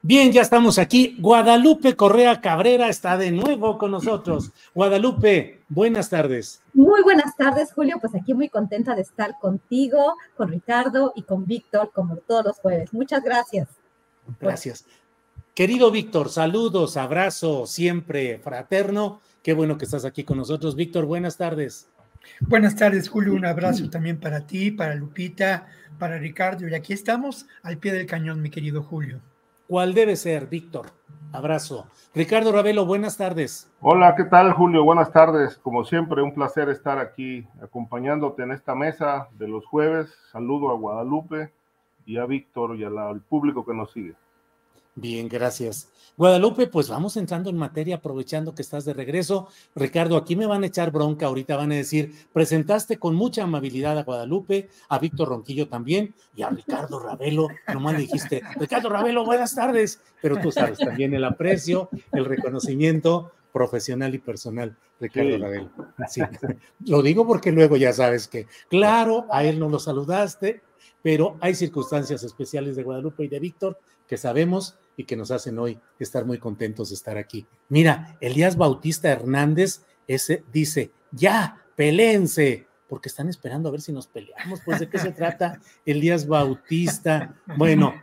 Bien, ya estamos aquí. Guadalupe Correa Cabrera está de nuevo con nosotros. Guadalupe, buenas tardes. Muy buenas tardes, Julio. Pues aquí muy contenta de estar contigo, con Ricardo y con Víctor, como todos los jueves. Muchas gracias. Gracias. Querido Víctor, saludos, abrazo, siempre fraterno. Qué bueno que estás aquí con nosotros. Víctor, buenas tardes. Buenas tardes, Julio. Un abrazo también para ti, para Lupita, para Ricardo. Y aquí estamos al pie del cañón, mi querido Julio. ¿Cuál debe ser, Víctor? Abrazo. Ricardo Ravelo, buenas tardes. Hola, ¿qué tal, Julio? Buenas tardes. Como siempre, un placer estar aquí acompañándote en esta mesa de los jueves. Saludo a Guadalupe y a Víctor y al, público que nos sigue. Bien, gracias. Guadalupe, pues vamos entrando en materia, aprovechando que estás de regreso. Ricardo, aquí me van a echar bronca, ahorita van a decir, presentaste con mucha amabilidad a Guadalupe, a Víctor Ronquillo también, y a Ricardo Ravelo, nomás le dijiste, Ricardo Ravelo, buenas tardes, pero tú sabes también el aprecio, el reconocimiento profesional y personal, Ricardo Sí. Ravelo. Sí. Lo digo porque luego ya sabes que, claro, a él no lo saludaste, pero hay circunstancias especiales de Guadalupe y de Víctor que sabemos y que nos hacen hoy estar muy contentos de estar aquí. Mira, Elías Bautista Hernández ese dice, ya, peléense, porque están esperando a ver si nos peleamos. Pues, ¿de qué se trata Elías Bautista? Bueno,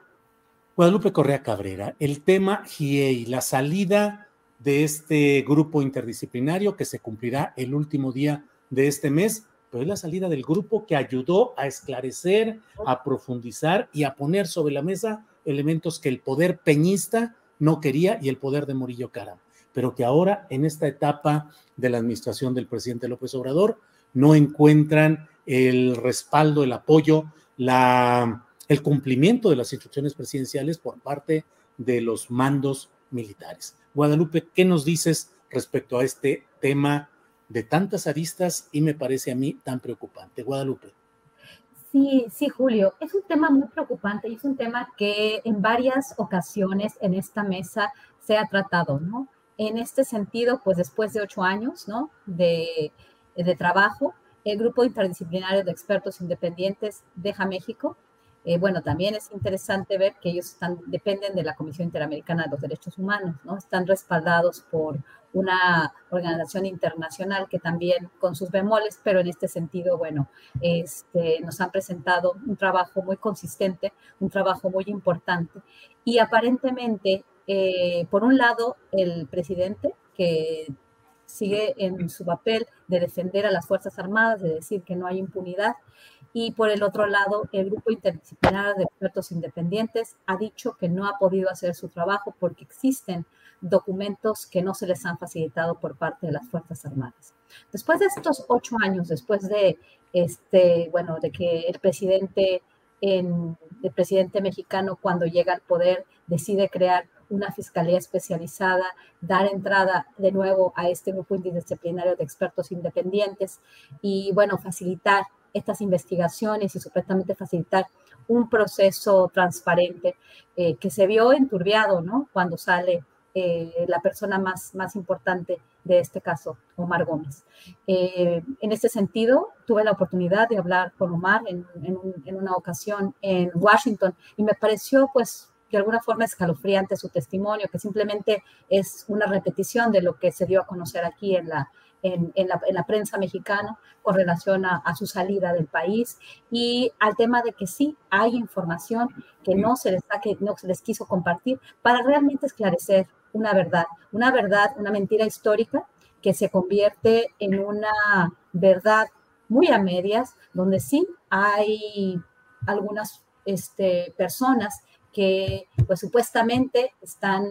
Guadalupe Correa Cabrera, el tema GIEI, la salida de este grupo interdisciplinario que se cumplirá el último día de este mes, pero es la salida del grupo que ayudó a esclarecer, a profundizar y a poner sobre la mesa elementos que el poder peñista no quería y el poder de Murillo Caram, pero que ahora en esta etapa de la administración del presidente López Obrador no encuentran el respaldo, el apoyo, la, el cumplimiento de las instrucciones presidenciales por parte de los mandos militares. Guadalupe, ¿qué nos dices respecto a este tema de tantas aristas y me parece a mí tan preocupante? Guadalupe. Sí, sí, Julio, es un tema muy preocupante y es un tema que en varias ocasiones en esta mesa se ha tratado, ¿no? En este sentido, pues después de ocho años, ¿no? De, de trabajo, el Grupo Interdisciplinario de Expertos Independientes deja México. Eh, bueno, también es interesante ver que ellos están, dependen de la Comisión Interamericana de los Derechos Humanos, ¿no? Están respaldados por una organización internacional que también con sus bemoles, pero en este sentido, bueno, este, nos han presentado un trabajo muy consistente, un trabajo muy importante. Y aparentemente, eh, por un lado, el presidente, que sigue en su papel de defender a las Fuerzas Armadas, de decir que no hay impunidad, y por el otro lado, el grupo interdisciplinario de expertos independientes ha dicho que no ha podido hacer su trabajo porque existen documentos que no se les han facilitado por parte de las Fuerzas Armadas. Después de estos ocho años, después de este, bueno, de que el presidente, en, el presidente mexicano cuando llega al poder decide crear una fiscalía especializada, dar entrada de nuevo a este grupo interdisciplinario de expertos independientes y, bueno, facilitar estas investigaciones y supuestamente facilitar un proceso transparente eh, que se vio enturbiado, ¿no? Cuando sale eh, la persona más, más importante de este caso, Omar Gómez. Eh, en este sentido, tuve la oportunidad de hablar con Omar en, en, un, en, una ocasión en Washington y me pareció pues de alguna forma escalofriante su testimonio, que simplemente es una repetición de lo que se dio a conocer aquí en la, en, la, prensa mexicana con relación a, su salida del país y al tema de que sí hay información que no se les, que no se les quiso compartir para realmente esclarecer una verdad, una verdad, una mentira histórica que se convierte en una verdad muy a medias, donde sí hay algunas este, personas que pues supuestamente están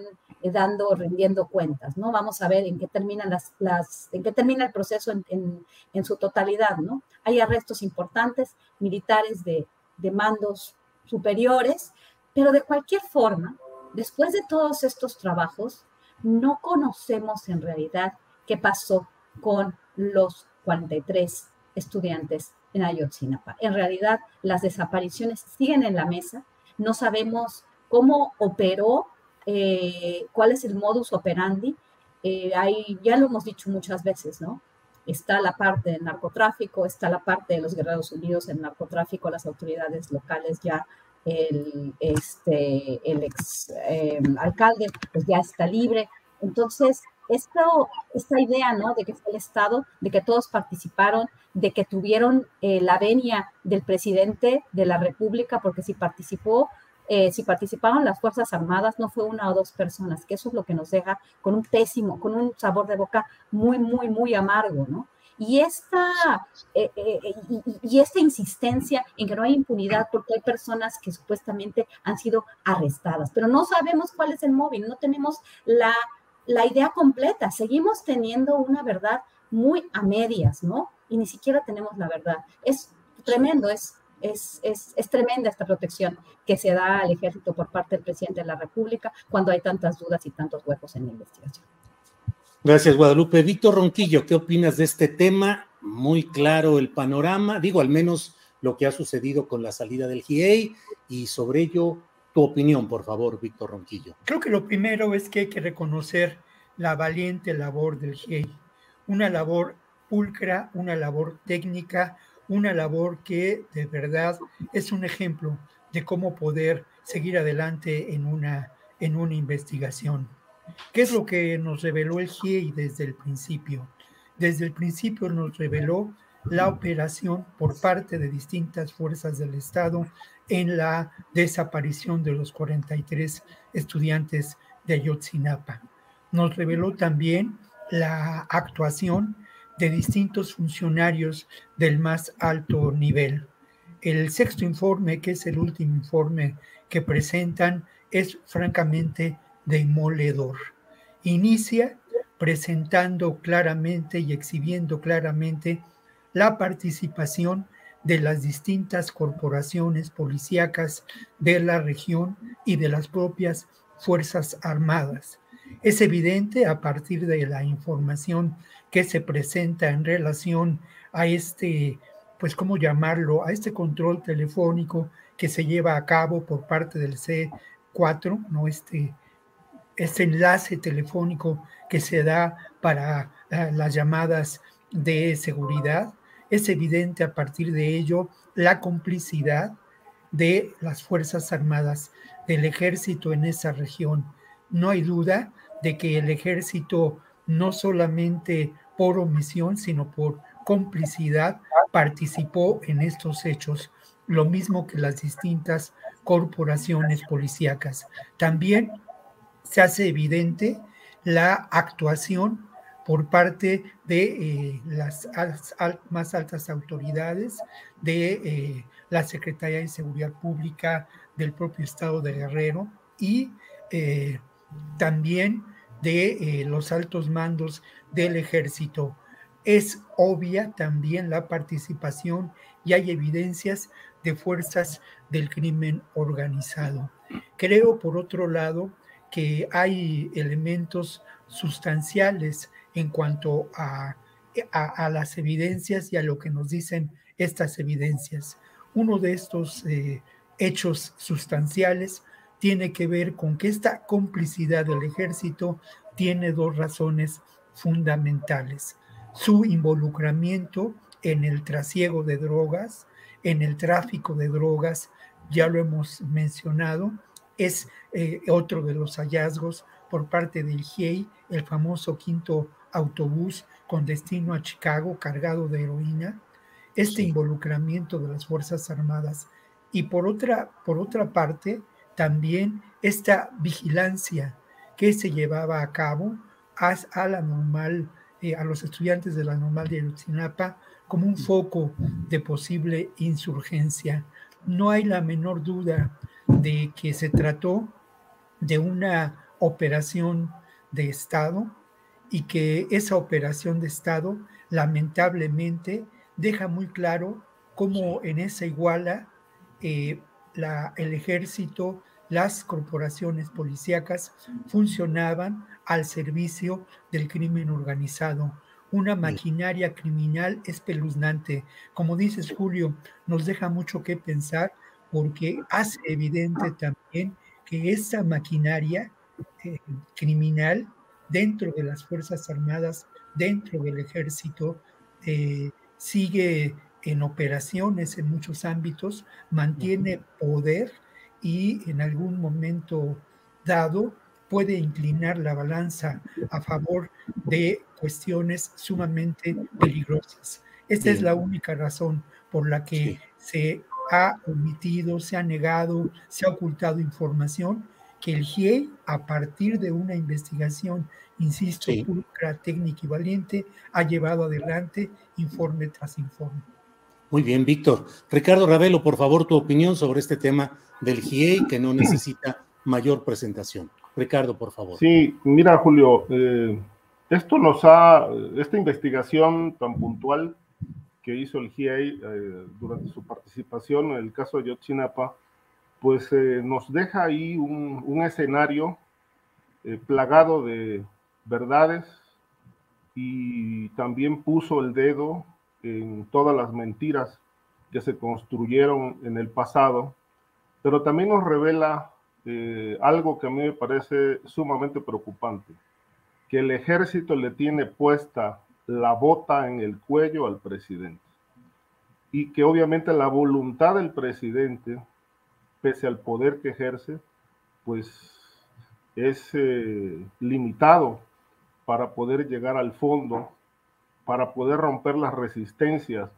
dando, rindiendo cuentas, ¿no? Vamos a ver en qué termina el proceso en, en, su totalidad, ¿no? Hay arrestos importantes, militares de, de mandos superiores, pero de cualquier forma, después de todos estos trabajos, no conocemos en realidad qué pasó con los 43 estudiantes en Ayotzinapa. En realidad, las desapariciones siguen en la mesa. No sabemos cómo operó, eh, cuál es el modus operandi. Eh, ya lo hemos dicho muchas veces, ¿no? Está la parte del narcotráfico, está la parte de los Guerreros Unidos en narcotráfico, las autoridades locales ya, el, este, el ex eh, alcalde pues ya está libre. Entonces, esto, esta idea, ¿no? De que fue el Estado, de que todos participaron, de que tuvieron eh, la venia del presidente de la República, porque si participó, eh, si participaron las Fuerzas Armadas, no fue una o dos personas, que eso es lo que nos deja con un pésimo, con un sabor de boca muy, muy, muy amargo, ¿no? Y esta, eh, y, y, esta insistencia en que no hay impunidad porque hay personas que supuestamente han sido arrestadas, pero no sabemos cuál es el móvil, no tenemos la la idea completa. Seguimos teniendo una verdad muy a medias, ¿no? Y ni siquiera tenemos la verdad. Es tremendo, es, es, es, tremenda esta protección que se da al ejército por parte del presidente de la República cuando hay tantas dudas y tantos huecos en la investigación. Gracias, Guadalupe. Víctor Ronquillo, ¿qué opinas de este tema? Muy claro el panorama, digo, al menos lo que ha sucedido con la salida del GIEI y sobre ello, tu opinión, por favor, Víctor Ronquillo. Creo que lo primero es que hay que reconocer la valiente labor del GIEI, una labor pulcra, una labor técnica, una labor que de verdad es un ejemplo de cómo poder seguir adelante en una, en una investigación. ¿Qué es lo que nos reveló el GIEI desde el principio? Desde el principio nos reveló la operación por parte de distintas fuerzas del Estado en la desaparición de los 43 estudiantes de Ayotzinapa. Nos reveló también la actuación de distintos funcionarios del más alto nivel. El sexto informe, que es el último informe que presentan, es francamente demoledor. Inicia presentando claramente y exhibiendo claramente la participación de las distintas corporaciones policíacas de la región y de las propias Fuerzas Armadas. Es evidente a partir de la información que se presenta en relación a este, pues, ¿cómo llamarlo? A este control telefónico que se lleva a cabo por parte del C4, ¿no? Este, este enlace telefónico que se da para eh, las llamadas de seguridad es evidente a partir de ello la complicidad de las Fuerzas Armadas, del ejército en esa región. No hay duda de que el ejército no solamente por omisión, sino por complicidad participó en estos hechos, lo mismo que las distintas corporaciones policíacas. También se hace evidente la actuación por parte de eh, las más altas autoridades de eh, la Secretaría de Seguridad Pública del propio Estado de Guerrero y eh, también de los altos mandos del ejército. Es obvia también la participación y hay evidencias de fuerzas del crimen organizado. Creo, por otro lado, que hay elementos sustanciales en cuanto a, a, las evidencias y a lo que nos dicen estas evidencias. Uno de estos eh, hechos sustanciales tiene que ver con que esta complicidad del ejército tiene dos razones fundamentales. Su involucramiento en el trasiego de drogas, en el tráfico de drogas, ya lo hemos mencionado, es eh, otro de los hallazgos por parte del GIEI, el famoso quinto autobús con destino a Chicago cargado de heroína, este involucramiento de las Fuerzas Armadas y por otra, por otra parte también esta vigilancia que se llevaba a cabo a, la normal, eh, a los estudiantes de la normal de Ayotzinapa como un foco de posible insurgencia. No hay la menor duda de que se trató de una operación de Estado y que esa operación de Estado lamentablemente deja muy claro cómo en esa iguala eh, la, el ejército las corporaciones policíacas funcionaban al servicio del crimen organizado. Una maquinaria criminal espeluznante. Como dices, Julio, nos deja mucho que pensar porque hace evidente también que esa maquinaria eh, criminal dentro de las Fuerzas Armadas, dentro del ejército, eh, sigue en operaciones en muchos ámbitos, mantiene poder y en algún momento dado puede inclinar la balanza a favor de cuestiones sumamente peligrosas. Esta es la única razón por la que se ha omitido, se ha negado, se ha ocultado información que el GIEI, a partir de una investigación, insisto, pulcra, técnica y valiente, ha llevado adelante informe tras informe. Muy bien, Víctor. Ricardo Ravelo, por favor, tu opinión sobre este tema del GIEI que no necesita mayor presentación. Ricardo, por favor. Sí, mira, Julio, eh, esto nos ha, esta investigación tan puntual que hizo el GIEI eh, durante su participación en el caso de Yotzinapa, pues eh, nos deja ahí un, un escenario plagado de verdades y también puso el dedo en todas las mentiras que se construyeron en el pasado pero también nos revela eh, algo que a mí me parece sumamente preocupante, que el ejército le tiene puesta la bota en el cuello al presidente y que obviamente la voluntad del presidente, pese al poder que ejerce, pues es eh, limitado para poder llegar al fondo, para poder romper las resistencias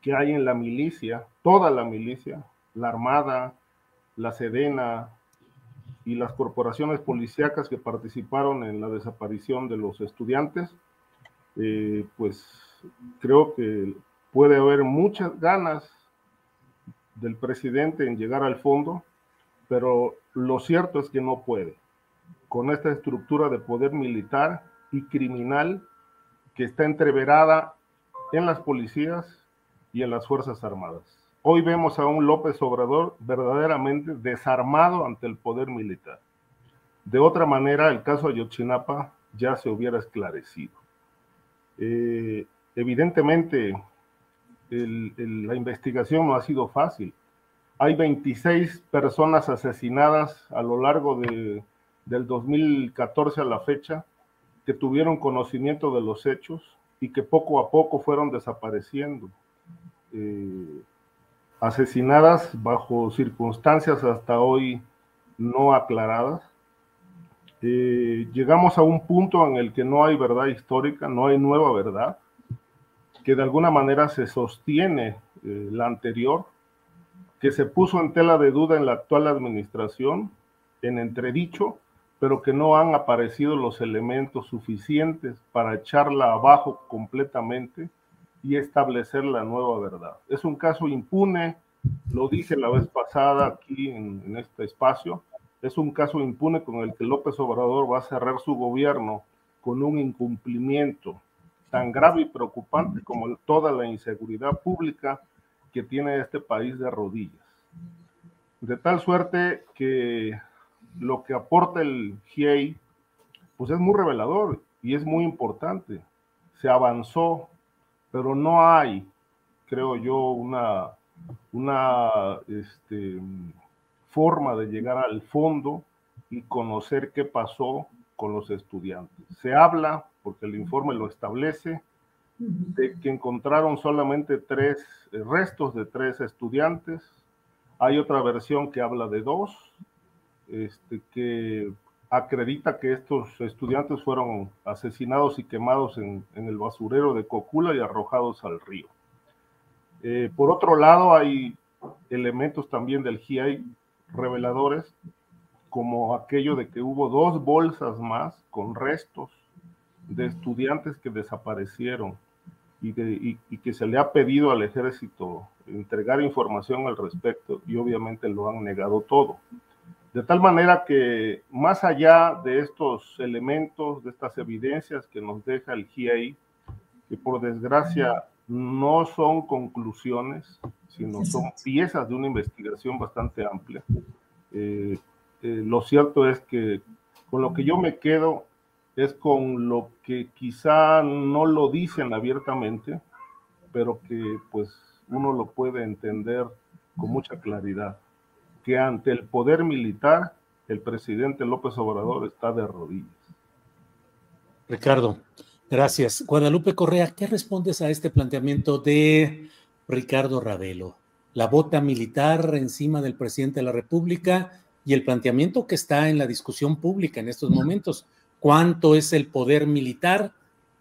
que hay en la milicia, toda la milicia, la Armada, la Sedena y las corporaciones policíacas que participaron en la desaparición de los estudiantes, eh, pues creo que puede haber muchas ganas del presidente en llegar al fondo, pero lo cierto es que no puede. Con esta estructura de poder militar y criminal que está entreverada en las policías y en las Fuerzas Armadas. Hoy vemos a un López Obrador verdaderamente desarmado ante el poder militar. De otra manera, el caso Ayotzinapa ya se hubiera esclarecido. Eh, evidentemente, la investigación no ha sido fácil. Hay 26 personas asesinadas a lo largo de, del 2014 a la fecha que tuvieron conocimiento de los hechos y que poco a poco fueron desapareciendo. Eh, asesinadas bajo circunstancias hasta hoy no aclaradas. Eh, llegamos a un punto en el que no hay verdad histórica, no hay nueva verdad, que de alguna manera se sostiene eh, la anterior, que se puso en tela de duda en la actual administración, en entredicho, pero que no han aparecido los elementos suficientes para echarla abajo completamente y establecer la nueva verdad. Es un caso impune, lo dije la vez pasada aquí en, este espacio, es un caso impune con el que López Obrador va a cerrar su gobierno con un incumplimiento tan grave y preocupante como toda la inseguridad pública que tiene este país de rodillas. De tal suerte que lo que aporta el GIEI, pues es muy revelador y es muy importante. Se avanzó pero no hay, creo yo, una, una este, forma de llegar al fondo y conocer qué pasó con los estudiantes. Se habla, porque el informe lo establece, de que encontraron solamente tres eh, restos de tres estudiantes. Hay otra versión que habla de dos. Este, que acredita que estos estudiantes fueron asesinados y quemados en, el basurero de Cocula y arrojados al río. Eh, por otro lado, hay elementos también del GIAI reveladores, como aquello de que hubo dos bolsas más con restos de estudiantes que desaparecieron y, que se le ha pedido al ejército entregar información al respecto y obviamente lo han negado todo. De tal manera que más allá de estos elementos, de estas evidencias que nos deja el GIAI, que por desgracia no son conclusiones, sino son piezas de una investigación bastante amplia, eh, eh, lo cierto es que con lo que yo me quedo es con lo que quizá no lo dicen abiertamente, pero que pues uno lo puede entender con mucha claridad, que ante el poder militar el presidente López Obrador está de rodillas. Ricardo, gracias. Guadalupe Correa, ¿qué respondes a este planteamiento de Ricardo Ravelo? La bota militar encima del presidente de la República y el planteamiento que está en la discusión pública en estos momentos cuánto es el poder militar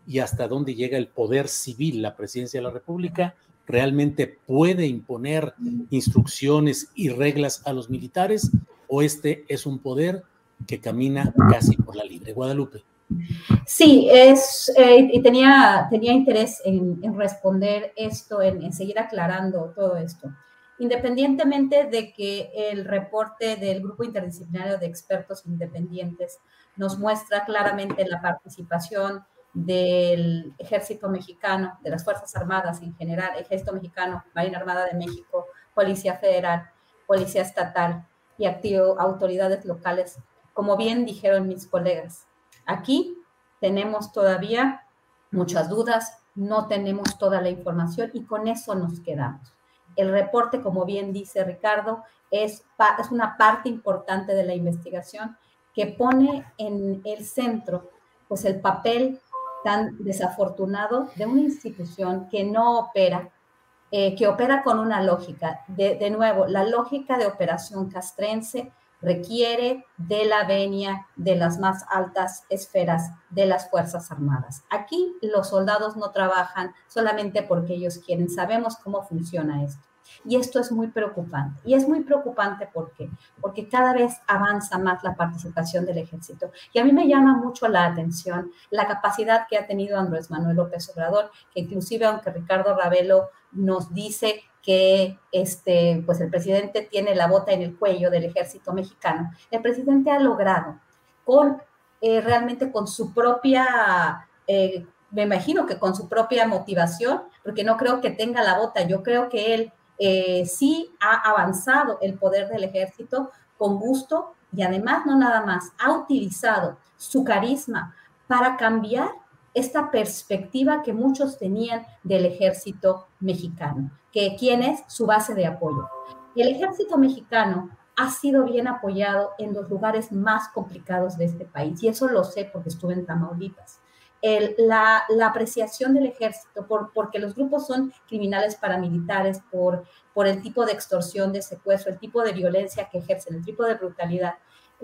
y hasta dónde llega el poder civil. La presidencia de la República realmente puede imponer instrucciones y reglas a los militares o este es un poder que camina casi por la libre. Guadalupe. Sí, es, eh, y tenía, tenía interés en, responder esto, en, seguir aclarando todo esto. Independientemente de que el reporte del Grupo Interdisciplinario de Expertos Independientes nos muestra claramente la participación del ejército mexicano, de las Fuerzas Armadas en general, ejército mexicano, Marina Armada de México, Policía Federal, Policía Estatal y activo, autoridades locales, como bien dijeron mis colegas. Aquí tenemos todavía muchas dudas, no tenemos toda la información y con eso nos quedamos. El reporte, como bien dice Ricardo, es, es una parte importante de la investigación que pone en el centro pues el papel tan desafortunado de una institución que no opera, eh, que opera con una lógica. De, de, nuevo, la lógica de operación castrense requiere de la venia de las más altas esferas de las Fuerzas Armadas. Aquí los soldados no trabajan solamente porque ellos quieren, sabemos cómo funciona esto. Y esto es muy preocupante. Y es muy preocupante ¿por porque cada vez avanza más la participación del ejército. Y a mí me llama mucho la atención la capacidad que ha tenido Andrés Manuel López Obrador, que inclusive aunque Ricardo Ravelo nos dice que este, pues el presidente tiene la bota en el cuello del ejército mexicano, el presidente ha logrado con eh, realmente con su propia eh, me imagino que con su propia motivación, porque no creo que tenga la bota, yo creo que él eh, sí ha avanzado el poder del ejército con gusto y además no nada más, ha utilizado su carisma para cambiar esta perspectiva que muchos tenían del ejército mexicano, que quién es su base de apoyo. El ejército mexicano ha sido bien apoyado en los lugares más complicados de este país y eso lo sé porque estuve en Tamaulipas la, apreciación del ejército, por, porque los grupos son criminales paramilitares, por, por el tipo de extorsión, de secuestro, el tipo de violencia que ejercen, el tipo de brutalidad,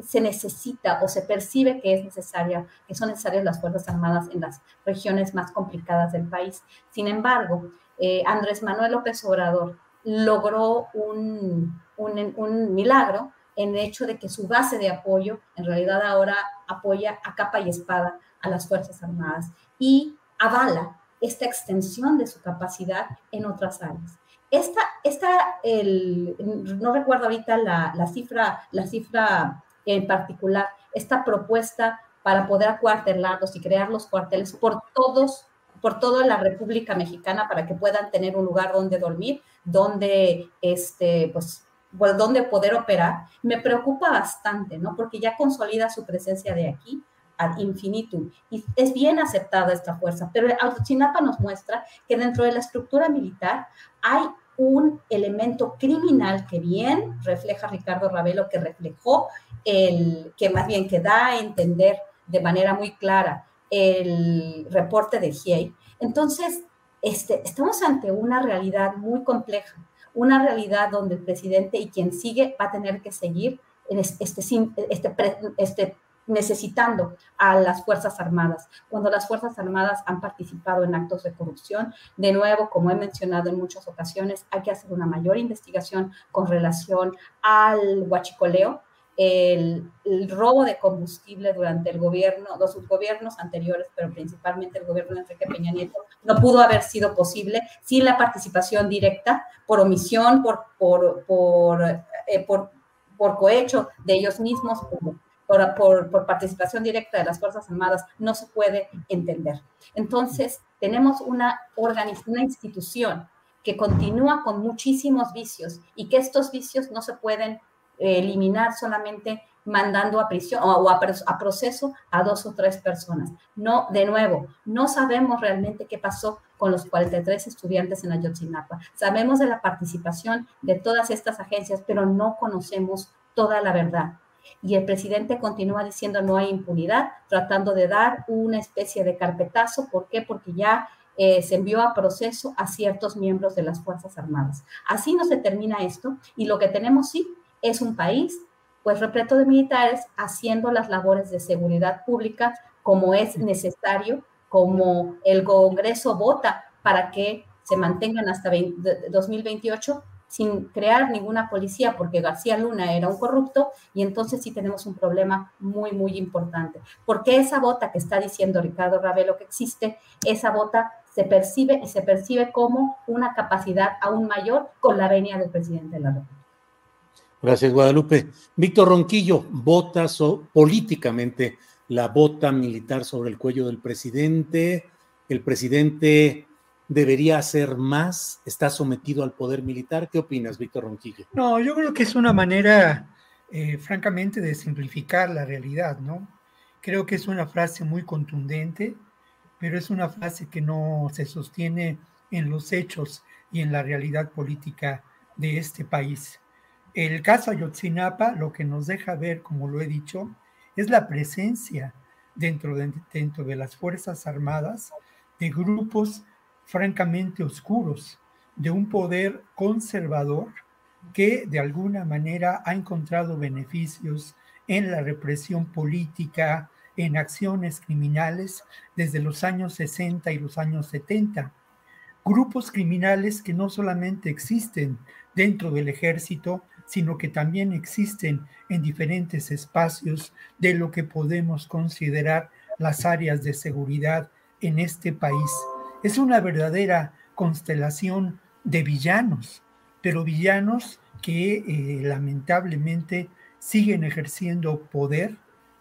se necesita o se percibe que es necesaria, que son necesarias las Fuerzas Armadas en las regiones más complicadas del país. Sin embargo, eh, Andrés Manuel López Obrador logró un, un milagro en el hecho de que su base de apoyo en realidad ahora apoya a capa y espada a las Fuerzas Armadas y avala esta extensión de su capacidad en otras áreas. Esta, esta el, no recuerdo ahorita la, la, cifra, la cifra en particular, esta propuesta para poder acuartelarlos y crear los cuarteles por todos, por toda la República Mexicana para que puedan tener un lugar donde dormir, donde, este, pues, donde poder operar, me preocupa bastante, ¿no? Porque ya consolida su presencia de aquí, ad infinitum. Y es bien aceptada esta fuerza, pero Ayotzinapa nos muestra que dentro de la estructura militar hay un elemento criminal que bien refleja Ricardo Ravelo, que reflejó el, que más bien que da a entender de manera muy clara el reporte de GIEI. Entonces, este, estamos ante una realidad muy compleja, una realidad donde el presidente y quien sigue va a tener que seguir este, este, este, necesitando a las Fuerzas Armadas. Cuando las Fuerzas Armadas han participado en actos de corrupción, de nuevo, como he mencionado en muchas ocasiones, hay que hacer una mayor investigación con relación al huachicoleo, el, robo de combustible durante el gobierno, los gobiernos anteriores, pero principalmente el gobierno de Enrique Peña Nieto, no pudo haber sido posible sin la participación directa, por omisión, por, por, por, eh, por, por cohecho de ellos mismos, por, por, participación directa de las Fuerzas Armadas, no se puede entender. Entonces, tenemos una, una institución que continúa con muchísimos vicios y que estos vicios no se pueden eliminar solamente mandando a prisión o a, a, proceso a dos o tres personas. No, de nuevo, no sabemos realmente qué pasó con los 43 estudiantes en Ayotzinapa. Sabemos de la participación de todas estas agencias, pero no conocemos toda la verdad. Y el presidente continúa diciendo no hay impunidad, tratando de dar una especie de carpetazo. ¿Por qué? Porque ya eh, se envió a proceso a ciertos miembros de las Fuerzas Armadas. Así no se termina esto y lo que tenemos sí es un país pues repleto de militares haciendo las labores de seguridad pública como es necesario, como el Congreso vota para que se mantengan hasta 2028 sin crear ninguna policía, porque García Luna era un corrupto, y entonces sí tenemos un problema muy, muy importante. Porque esa bota que está diciendo Ricardo Ravelo que existe, esa bota se percibe y se percibe como una capacidad aún mayor con la venia del presidente de la República. Gracias, Guadalupe. Víctor Ronquillo, vota políticamente la bota militar sobre el cuello del presidente. El presidente debería hacer más, está sometido al poder militar. ¿Qué opinas, Víctor Ronquillo? No, yo creo que es una manera, eh, francamente, de simplificar la realidad, ¿no? Creo que es una frase muy contundente, pero es una frase que no se sostiene en los hechos y en la realidad política de este país. El caso Ayotzinapa lo que nos deja ver, como lo he dicho, es la presencia dentro de, dentro de las Fuerzas Armadas de grupos francamente oscuros, de un poder conservador que de alguna manera ha encontrado beneficios en la represión política, en acciones criminales desde los años 60 y los años 70. Grupos criminales que no solamente existen dentro del ejército, sino que también existen en diferentes espacios de lo que podemos considerar las áreas de seguridad en este país. Es una verdadera constelación de villanos, pero villanos que eh, lamentablemente siguen ejerciendo poder,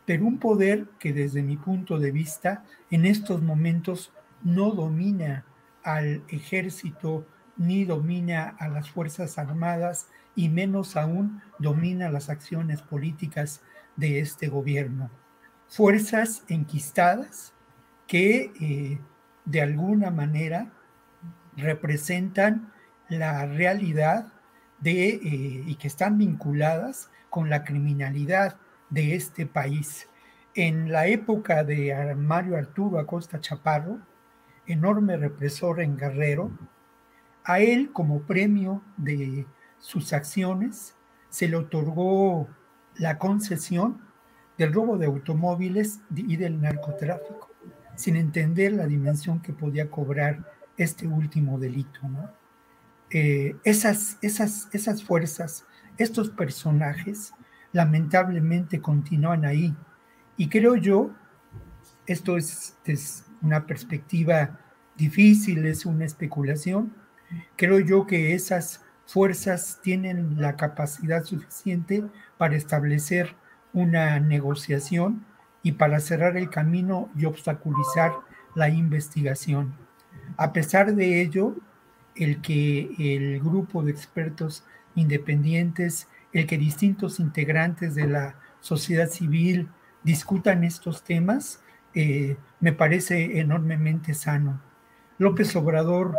pero un poder que desde mi punto de vista en estos momentos no domina al ejército ni domina a las Fuerzas Armadas y menos aún domina las acciones políticas de este gobierno. Fuerzas enquistadas que eh, de alguna manera representan la realidad de, eh, y que están vinculadas con la criminalidad de este país. En la época de Mario Arturo Acosta Chaparro, enorme represor en Guerrero, a él como premio de sus acciones, se le otorgó la concesión del robo de automóviles y del narcotráfico, sin entender la dimensión que podía cobrar este último delito. Eh, esas, esas, esas fuerzas, estos personajes, lamentablemente continúan ahí. Y creo yo, esto es, es una perspectiva difícil, es una especulación, creo yo que esas fuerzas tienen la capacidad suficiente para establecer una negociación y para cerrar el camino y obstaculizar la investigación. A pesar de ello, el que el grupo de expertos independientes, el que distintos integrantes de la sociedad civil discutan estos temas, eh, me parece enormemente sano. López Obrador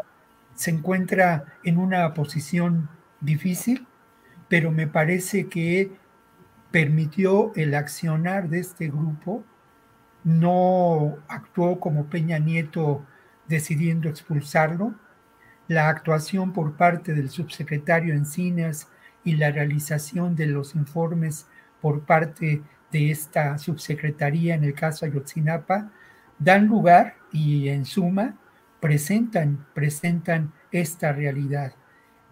se encuentra en una posición difícil, pero me parece que permitió el accionar de este grupo, no actuó como Peña Nieto decidiendo expulsarlo, la actuación por parte del subsecretario Encinas y la realización de los informes por parte de esta subsecretaría en el caso Ayotzinapa, dan lugar y en suma presentan, presentan esta realidad.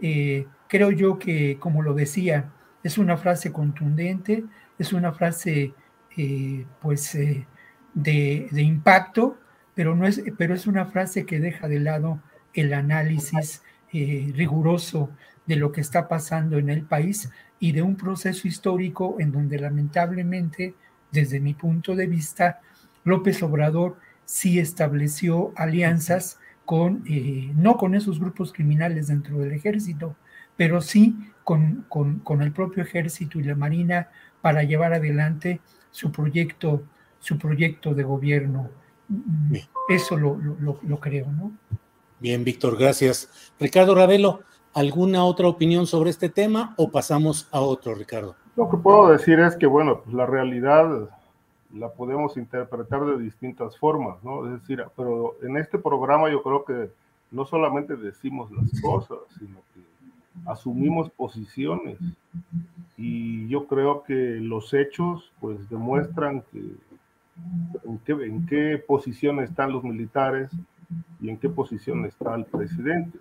Eh, creo yo que, como lo decía, es una frase contundente, es una frase eh, pues eh, de, impacto, pero, no es, pero es una frase que deja de lado el análisis riguroso de lo que está pasando en el país y de un proceso histórico en donde lamentablemente, desde mi punto de vista, López Obrador sí estableció alianzas con, eh, no con esos grupos criminales dentro del ejército, pero sí con, con, el propio ejército y la marina para llevar adelante su proyecto, su proyecto de gobierno. Eso lo, lo, lo, creo, ¿no? Bien, Víctor, gracias. Ricardo Ravelo, ¿alguna otra opinión sobre este tema o pasamos a otro, Ricardo? Lo que puedo decir es que, bueno, pues la realidad la podemos interpretar de distintas formas, ¿no? Es decir, pero en este programa yo creo que no solamente decimos las cosas, sino que asumimos posiciones. Y yo creo que los hechos, pues, demuestran que en qué, en qué posición están los militares y en qué posición está el presidente.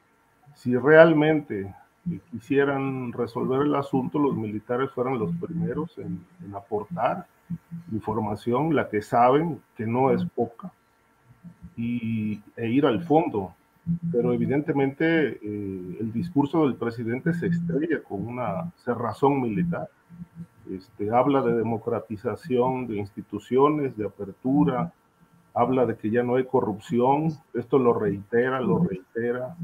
Si realmente quisieran resolver el asunto, los militares fueran los primeros en, en aportar información, la que saben, que no es poca, y, e ir al fondo. Pero evidentemente eh, el discurso del presidente se estrella con una cerrazón militar. Este, habla de democratización de instituciones, de apertura, habla de que ya no hay corrupción, esto lo reitera, lo reitera,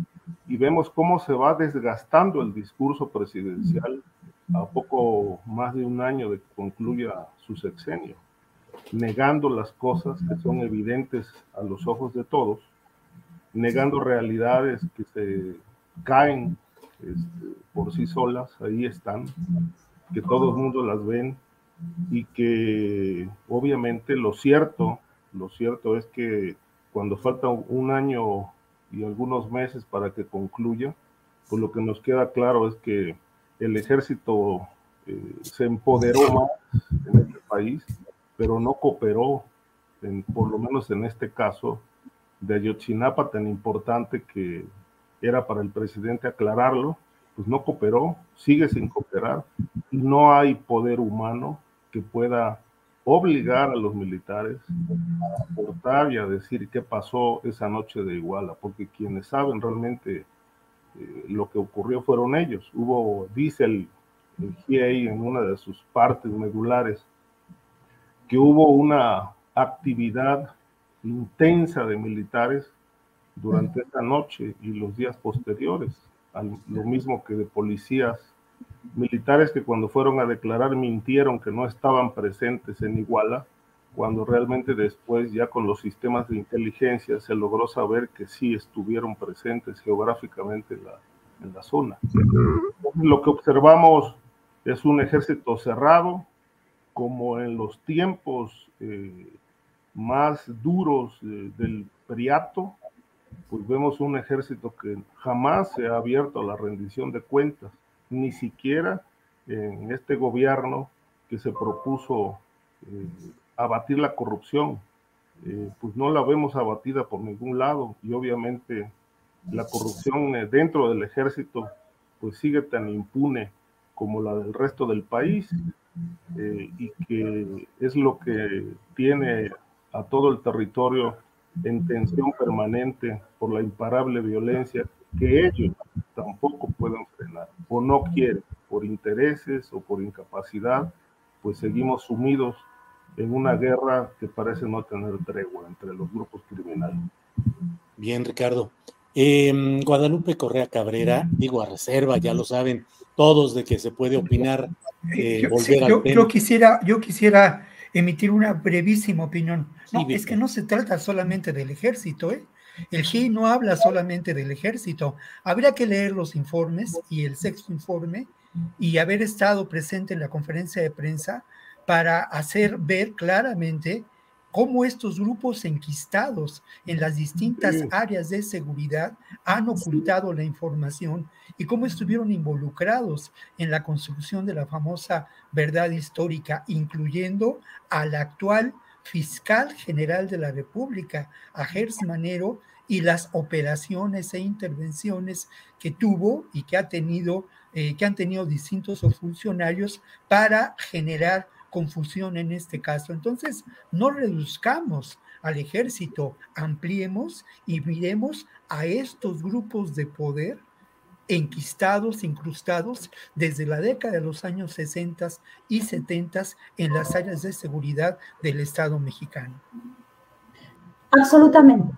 y vemos cómo se va desgastando el discurso presidencial a poco más de un año de que concluya su sexenio, negando las cosas que son evidentes a los ojos de todos, negando realidades que se caen este, por sí solas, ahí están, que todo el mundo las ven y que obviamente lo cierto, lo cierto es que cuando falta un año y algunos meses para que concluya, pues lo que nos queda claro es que el ejército eh, se empoderó más en este país, pero no cooperó, en, por lo menos en este caso, de Ayotzinapa tan importante que era para el presidente aclararlo, pues no cooperó, sigue sin cooperar, y no hay poder humano que pueda obligar a los militares a aportar y a decir qué pasó esa noche de Iguala, porque quienes saben realmente eh, lo que ocurrió fueron ellos. Hubo, dice el, el en una de sus partes medulares, que hubo una actividad intensa de militares durante esta noche y los días posteriores, lo mismo que de policías militares que cuando fueron a declarar mintieron que no estaban presentes en Iguala cuando realmente después ya con los sistemas de inteligencia se logró saber que sí estuvieron presentes geográficamente en la, en la zona. Lo que observamos es un ejército cerrado, como en los tiempos eh, más duros eh, del Priato, pues vemos un ejército que jamás se ha abierto a la rendición de cuentas, ni siquiera en este gobierno que se propuso eh, abatir la corrupción, eh, pues no la vemos abatida por ningún lado y obviamente la corrupción eh, dentro del ejército pues sigue tan impune como la del resto del país eh, y que es lo que tiene a todo el territorio en tensión permanente por la imparable violencia que ellos tampoco pueden frenar o no quieren por intereses o por incapacidad, pues seguimos sumidos en una guerra que parece no tener tregua entre los grupos criminales. Bien, Ricardo. Em, Guadalupe Correa Cabrera, digo a reserva, ya lo saben todos de que se puede opinar. Eh, yo, volver yo, quisiera, yo quisiera emitir una brevísima opinión. No, es que no se trata solamente del ejército, ¿eh? El GI no habla solamente del ejército. Habría que leer los informes y el sexto informe y haber estado presente en la conferencia de prensa para hacer ver claramente cómo estos grupos enquistados en las distintas áreas de seguridad han ocultado la información y cómo estuvieron involucrados en la construcción de la famosa verdad histórica, incluyendo al actual fiscal general de la República, a Gers Manero, y las operaciones e intervenciones que tuvo y que ha tenido, eh, que han tenido distintos funcionarios para generar confusión en este caso. Entonces, no reduzcamos al ejército, ampliemos y miremos a estos grupos de poder enquistados, incrustados desde la década de los años 60 y 70 en las áreas de seguridad del Estado mexicano. Absolutamente.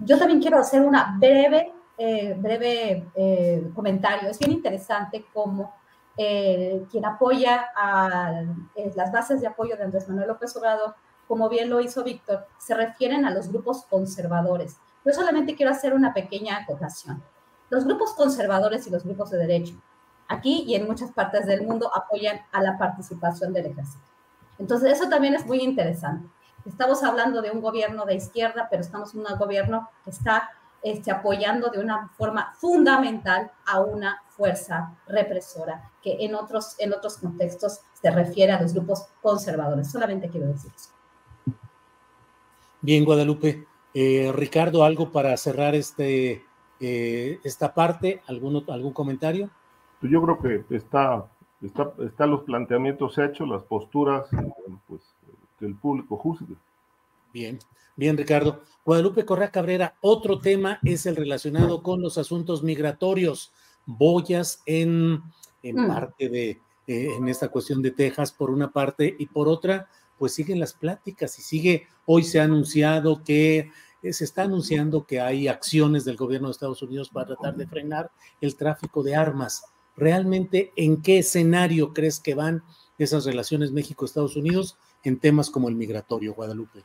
Yo también quiero hacer una breve, eh, breve eh, comentario. Es bien interesante cómo eh, quien apoya a eh, las bases de apoyo de Andrés Manuel López Obrador, como bien lo hizo Víctor, se refieren a los grupos conservadores. Yo solamente quiero hacer una pequeña acotación. Los grupos conservadores y los grupos de derecho, aquí y en muchas partes del mundo, apoyan a la participación del ejército. Entonces, eso también es muy interesante. Estamos hablando de un gobierno de izquierda, pero estamos en un gobierno que está este, apoyando de una forma fundamental a una fuerza represora que en otros, en otros contextos se refiere a los grupos conservadores. Solamente quiero decir eso. Bien, Guadalupe. Eh, Ricardo, ¿algo para cerrar este, eh, esta parte? ¿Algún, ¿Algún comentario? Pues yo creo que está, está, está los planteamientos hechos, las posturas, pues que el público juzgue. Bien, bien, Ricardo. Guadalupe Correa Cabrera, otro tema es el relacionado con los asuntos migratorios. Boyas en, en mm. parte de, eh, en esta cuestión de Texas, por una parte, y por otra, pues siguen las pláticas y sigue, hoy se ha anunciado que eh, se está anunciando que hay acciones del gobierno de Estados Unidos para tratar de frenar el tráfico de armas. ¿Realmente en qué escenario crees que van esas relaciones México-Estados Unidos en temas como el migratorio, Guadalupe?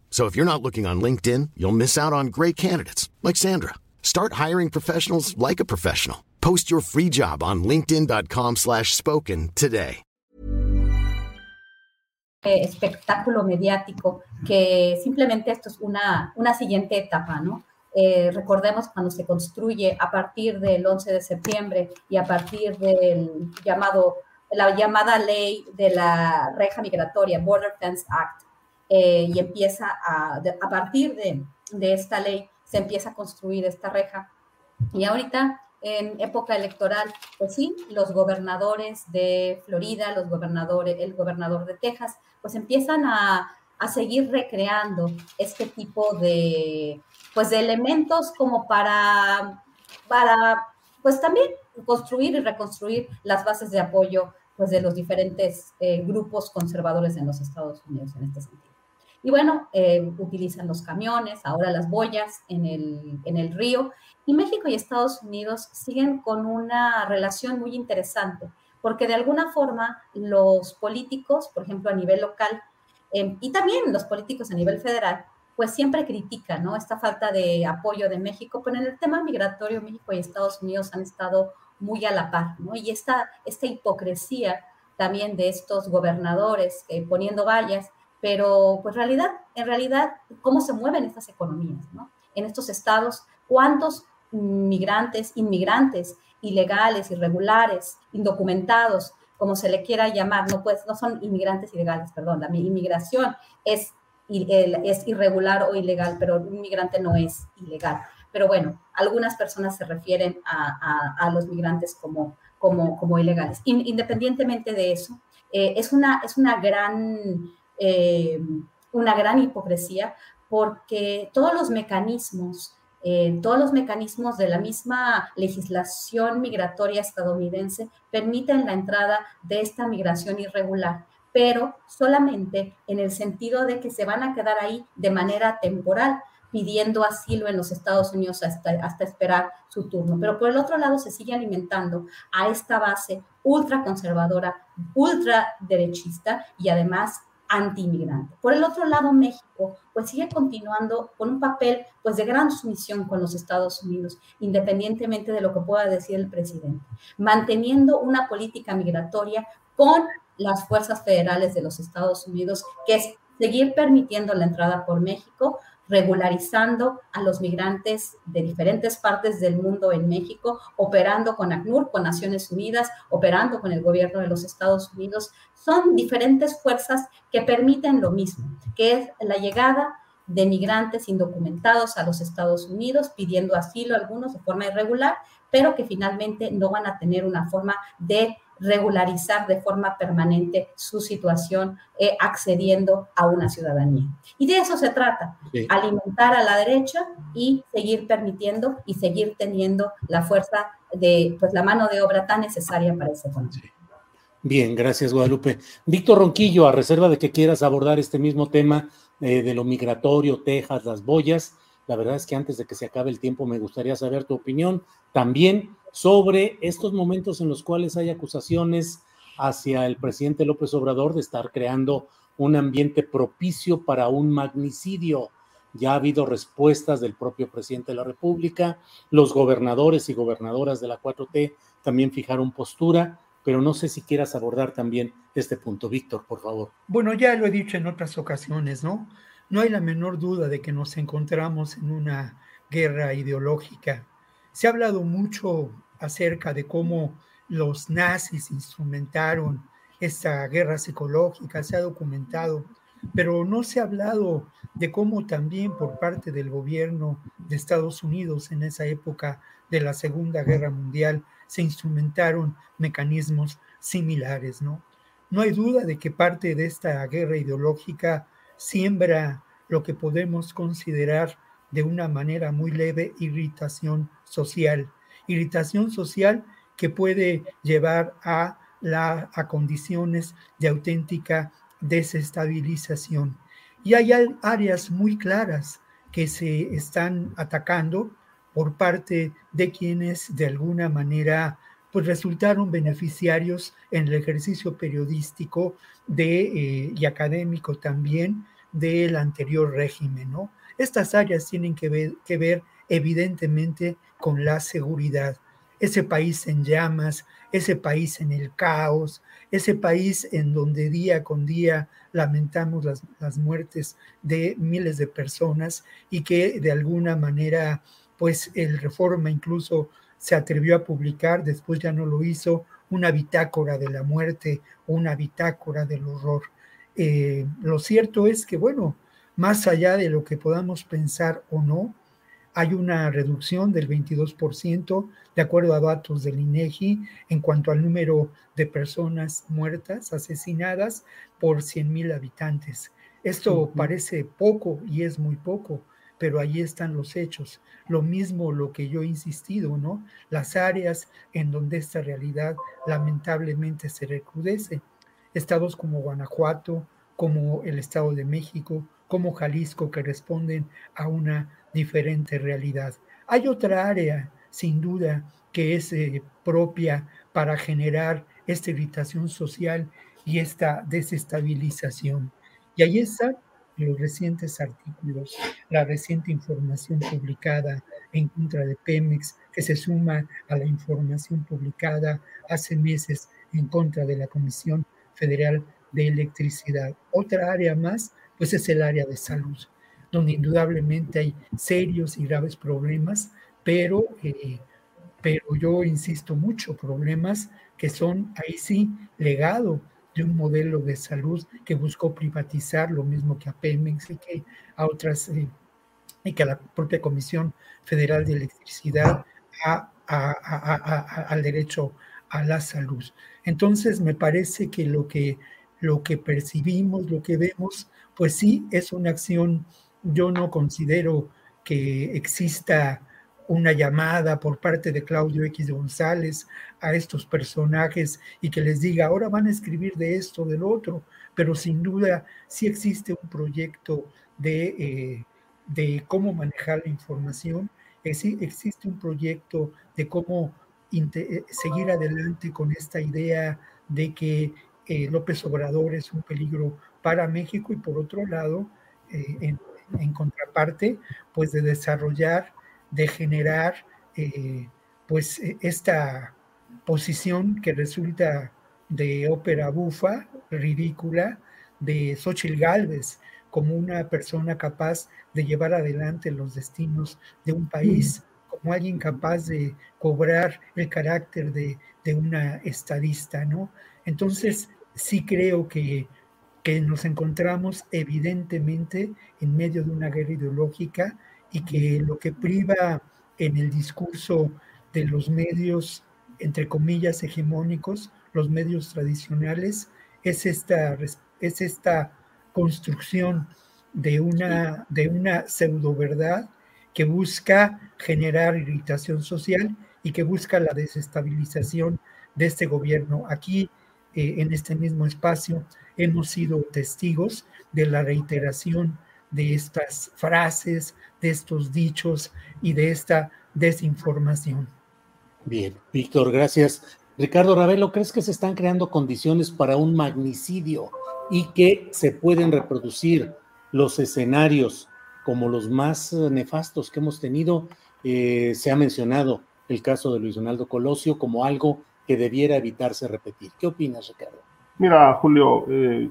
So if you're not looking on LinkedIn, you'll miss out on great candidates like Sandra. Start hiring professionals like a professional. Post your free job on linkedin.com/spoken today. Espectáculo mediático que simplemente esto es una una siguiente etapa, ¿no? Eh, recordemos cuando se construye a partir del 11 de septiembre y a partir del llamado la llamada ley de la reja migratoria, Border Fence Act, eh, y empieza a, a partir de, de, esta ley, se empieza a construir esta reja. Y ahorita, en época electoral, pues sí, los gobernadores de Florida, los gobernadores, el gobernador de Texas, pues empiezan a, a seguir recreando este tipo de, pues de elementos como para, para, pues también construir y reconstruir las bases de apoyo pues de los diferentes eh, grupos conservadores en los Estados Unidos en este sentido. Y bueno, eh, utilizan los camiones, ahora las boyas en el, en el río. Y México y Estados Unidos siguen con una relación muy interesante, porque de alguna forma los políticos, por ejemplo, a nivel local, eh, y también los políticos a nivel federal, pues siempre critican ¿no? esta falta de apoyo de México, pero en el tema migratorio México y Estados Unidos han estado muy a la par. Y esta, esta hipocresía también de estos gobernadores eh, poniendo vallas, pero pues realidad, en realidad, cómo se mueven estas economías, ¿no? En estos estados, cuántos migrantes, inmigrantes, ilegales, irregulares, indocumentados, como se le quiera llamar, no, pues, no son inmigrantes ilegales, perdón, la inmigración es, es irregular o ilegal, pero un inmigrante no es ilegal. pero bueno, algunas personas se refieren a, los migrantes como, como, como ilegales. Independientemente de eso, eh, es, una, es una, gran, eh, una gran hipocresía porque todos los mecanismos eh, todos los mecanismos de la misma legislación migratoria estadounidense permiten la entrada de esta migración irregular, pero solamente en el sentido de que se van a quedar ahí de manera temporal pidiendo asilo en los Estados Unidos hasta, hasta esperar su turno. Pero por el otro lado se sigue alimentando a esta base ultraconservadora, ultraderechista y además anti-inmigrante. Por el otro lado, México pues sigue continuando con un papel pues de gran sumisión con los Estados Unidos, independientemente de lo que pueda decir el presidente, manteniendo una política migratoria con las fuerzas federales de los Estados Unidos, que es seguir permitiendo la entrada por México, regularizando a los migrantes de diferentes partes del mundo en México, operando con ACNUR, con Naciones Unidas, operando con el gobierno de los Estados Unidos. Son diferentes fuerzas que permiten lo mismo, que es la llegada de migrantes indocumentados a los Estados Unidos, pidiendo asilo algunos de forma irregular, pero que finalmente no van a tener una forma de regularizar de forma permanente su situación eh, accediendo a una ciudadanía. Y de eso se trata, alimentar a la derecha y seguir permitiendo y seguir teniendo la fuerza de pues, la mano de obra tan necesaria para ese país. Bien, gracias Guadalupe. Víctor Ronquillo, a reserva de que quieras abordar este mismo tema eh, de lo migratorio, Texas, las boyas, la verdad es que antes de que se acabe el tiempo me gustaría saber tu opinión también sobre estos momentos en los cuales hay acusaciones hacia el presidente López Obrador de estar creando un ambiente propicio para un magnicidio. Ya ha habido respuestas del propio presidente de la República, los gobernadores y gobernadoras de la 4T también fijaron postura, pero no sé si quieras abordar también este punto. Víctor, por favor. Bueno, ya lo he dicho en otras ocasiones, ¿no? No hay la menor duda de que nos encontramos en una guerra ideológica se ha hablado mucho acerca de cómo los nazis instrumentaron esta guerra psicológica, se ha documentado, pero no se ha hablado de cómo también por parte del gobierno de Estados Unidos en esa época de la Segunda Guerra Mundial se instrumentaron mecanismos similares, ¿no? No hay duda de que parte de esta guerra ideológica siembra lo que podemos considerar de una manera muy leve irritación social. Irritación social que puede llevar a, la, a condiciones de auténtica desestabilización. Y hay áreas muy claras que se están atacando por parte de quienes de alguna manera pues resultaron beneficiarios en el ejercicio periodístico de, eh, y académico también del anterior régimen, ¿no? Estas áreas tienen que ver, que ver evidentemente con la seguridad. Ese país en llamas, ese país en el caos, ese país en donde día con día lamentamos las, las muertes de miles de personas y que de alguna manera, pues el Reforma incluso se atrevió a publicar, después ya no lo hizo, una bitácora de la muerte una bitácora del horror. Eh, lo cierto es que, bueno, más allá de lo que podamos pensar o no, hay una reducción del 22%, de acuerdo a datos del INEGI, en cuanto al número de personas muertas, asesinadas por 100.000 habitantes. Esto parece poco y es muy poco, pero ahí están los hechos. Lo mismo lo que yo he insistido, ¿no? Las áreas en donde esta realidad lamentablemente se recrudece. Estados como Guanajuato, como el Estado de México, como Jalisco, que responden a una diferente realidad. Hay otra área, sin duda, que es eh, propia para generar esta irritación social y esta desestabilización. Y ahí están los recientes artículos, la reciente información publicada en contra de Pemex, que se suma a la información publicada hace meses en contra de la Comisión Federal de Electricidad. Otra área más pues es el área de salud, donde indudablemente hay serios y graves problemas, pero, eh, pero yo insisto mucho, problemas que son ahí sí legado de un modelo de salud que buscó privatizar lo mismo que a Pemex y que a otras eh, y que la propia Comisión Federal de Electricidad al derecho a la salud. Entonces, me parece que lo que lo que percibimos, lo que vemos, pues sí, es una acción, yo no considero que exista una llamada por parte de Claudio X González a estos personajes y que les diga, ahora van a escribir de esto, del otro, pero sin duda sí existe un proyecto de, eh, de cómo manejar la información, existe un proyecto de cómo eh, seguir adelante con esta idea de que eh, López Obrador es un peligro para México y por otro lado, eh, en, contraparte, pues de desarrollar, de generar eh, pues esta posición que resulta de ópera bufa, ridícula, de Xochitl Galvez como una persona capaz de llevar adelante los destinos de un país, como alguien capaz de cobrar el carácter de, de una estadista, ¿no? Entonces, sí creo que, nos encontramos evidentemente en medio de una guerra ideológica y que lo que priva en el discurso de los medios, entre comillas, hegemónicos, los medios tradicionales, es esta, es esta construcción de una, de una pseudo verdad que busca generar irritación social y que busca la desestabilización de este gobierno. Aquí eh, en este mismo espacio hemos sido testigos de la reiteración de estas frases, de estos dichos y de esta desinformación. Bien, Víctor, gracias. Ricardo Ravelo, ¿crees que se están creando condiciones para un magnicidio y que se pueden reproducir los escenarios como los más nefastos que hemos tenido? Eh, se ha mencionado el caso de Luis Donaldo Colosio como algo que debiera evitarse repetir. ¿Qué opinas, Ricardo? Mira, Julio, eh,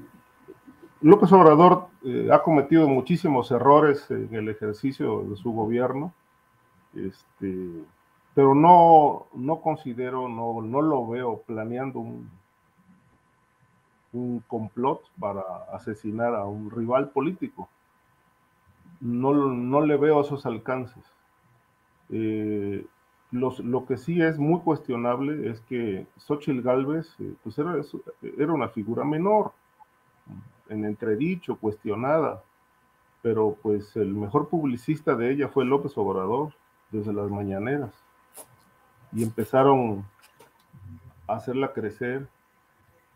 López Obrador eh, ha cometido muchísimos errores en el ejercicio de su gobierno, este, pero no, no considero, no, no lo veo planeando un, un complot para asesinar a un rival político. No, no le veo esos alcances. Eh, lo que sí es muy cuestionable es que Xochitl Galvez eh, pues era, era una figura menor, en entredicho, cuestionada, pero pues el mejor publicista de ella fue López Obrador desde las mañaneras y empezaron a hacerla crecer,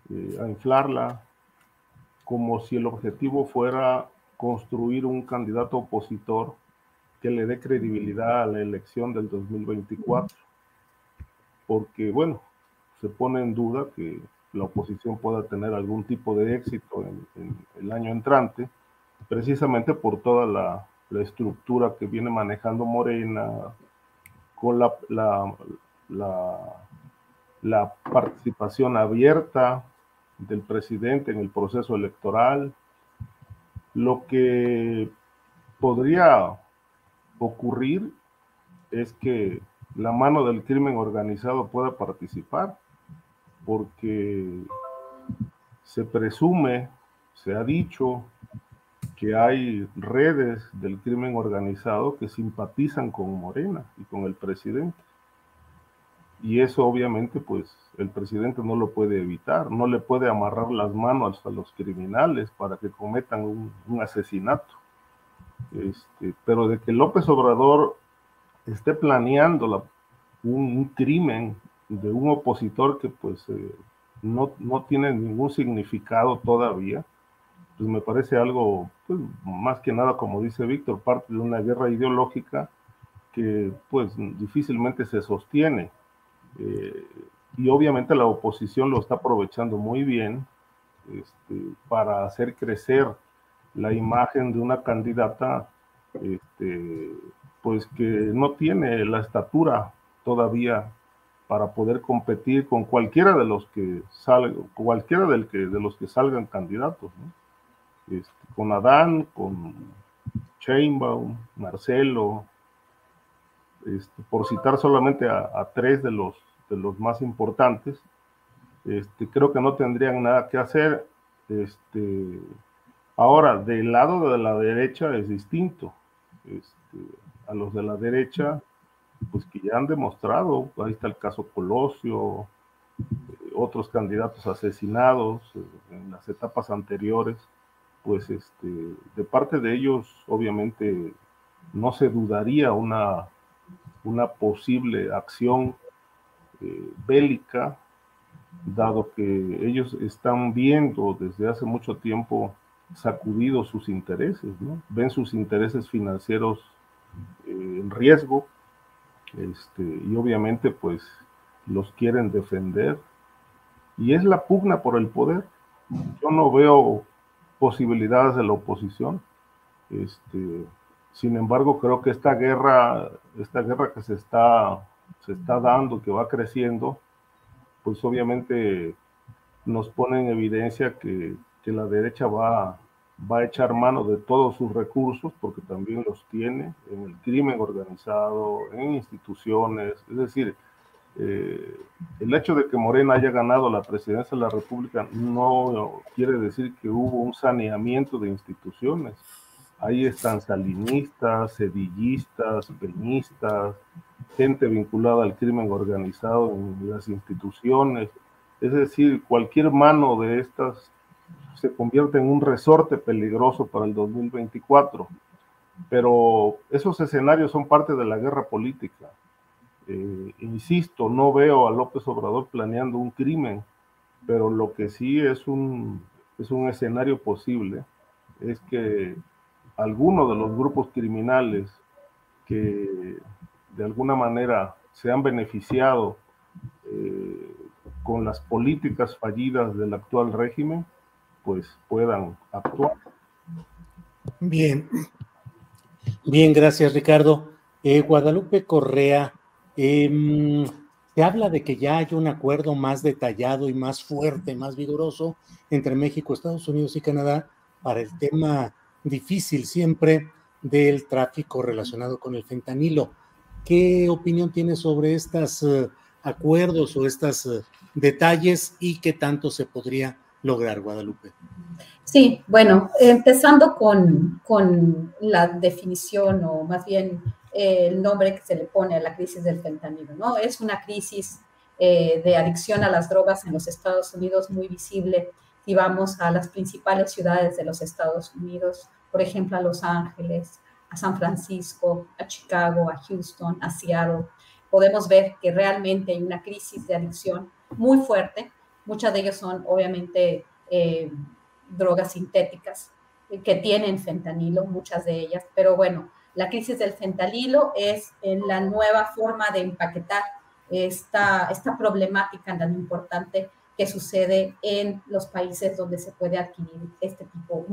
eh, a inflarla, como si el objetivo fuera construir un candidato opositor que le dé credibilidad a la elección del 2024. Porque, bueno, se pone en duda que la oposición pueda tener algún tipo de éxito en, el año entrante, precisamente por toda la, estructura que viene manejando Morena, con la, la, participación abierta del presidente en el proceso electoral, lo que podría ocurrir es que la mano del crimen organizado pueda participar, porque se presume, se ha dicho que hay redes del crimen organizado que simpatizan con Morena y con el presidente. Y eso obviamente pues el presidente no lo puede evitar, no le puede amarrar las manos a los criminales para que cometan un, asesinato. Este, pero de que López Obrador esté planeando un, crimen de un opositor que pues eh, no, tiene ningún significado todavía, pues me parece algo, pues, más que nada, como dice Víctor, parte de una guerra ideológica que pues difícilmente se sostiene. Eh, y obviamente la oposición lo está aprovechando muy bien este, para hacer crecer la imagen de una candidata este, pues que no tiene la estatura todavía para poder competir con cualquiera de los que salgan, cualquiera del que, de los que salgan candidatos, este, con Adán, con Chainbaum, Marcelo, este, por citar solamente a, tres de los, de los más importantes, este, creo que no tendrían nada que hacer. Este, Ahora, del lado de la derecha es distinto. a los de la derecha, pues que ya han demostrado, ahí está el caso Colosio, eh, otros candidatos asesinados eh, en las etapas anteriores, pues este, de parte de ellos obviamente no se dudaría una, una posible acción eh, bélica, dado que ellos están viendo desde hace mucho tiempo sacudidos sus intereses, ¿no? ven sus intereses financieros en riesgo, este, y obviamente pues los quieren defender. Y es la pugna por el poder. Yo no veo posibilidades de la oposición. Este, sin embargo, creo que esta guerra, esta guerra que se está, se está dando, que va creciendo, pues obviamente nos pone en evidencia que, que la derecha va, va a echar mano de todos sus recursos, porque también los tiene en el crimen organizado, en instituciones, es decir, eh, el hecho de que Morena haya ganado la presidencia de la República no quiere decir que hubo un saneamiento de instituciones. Ahí están salinistas, sedillistas, peñistas, gente vinculada al crimen organizado en las instituciones. Es decir, cualquier mano de estas se convierte en un resorte peligroso para el 2024. Pero esos escenarios son parte de la guerra política. Eh, insisto, no veo a López Obrador planeando un crimen, pero lo que sí es un, es un escenario posible es que algunos de los grupos criminales que de alguna manera se han beneficiado eh, con las políticas fallidas del actual régimen, pues puedan actuar. Bien, bien, gracias Ricardo. Eh, Guadalupe Correa, eh, se habla de que ya hay un acuerdo más detallado y más fuerte, más vigoroso entre México, Estados Unidos y Canadá para el tema difícil siempre del tráfico relacionado con el fentanilo. ¿Qué opinión tienes sobre estos uh, acuerdos o estos uh, detalles y qué tanto se podría lograr, Guadalupe? Sí, bueno, empezando con, con la definición o más bien eh, el nombre que se le pone a la crisis del fentanilo, ¿no? Es una crisis eh, de adicción a las drogas en los Estados Unidos muy visible y vamos a las principales ciudades de los Estados Unidos, por ejemplo, a Los Ángeles, a San Francisco, a Chicago, a Houston, a Seattle. Podemos ver que realmente hay una crisis de adicción muy fuerte Muchas de ellas son obviamente eh, drogas sintéticas que tienen fentanilo, muchas de ellas, pero bueno, la crisis del fentanilo es la nueva forma de empaquetar esta, esta problemática tan importante que sucede en los países donde se puede adquirir este tipo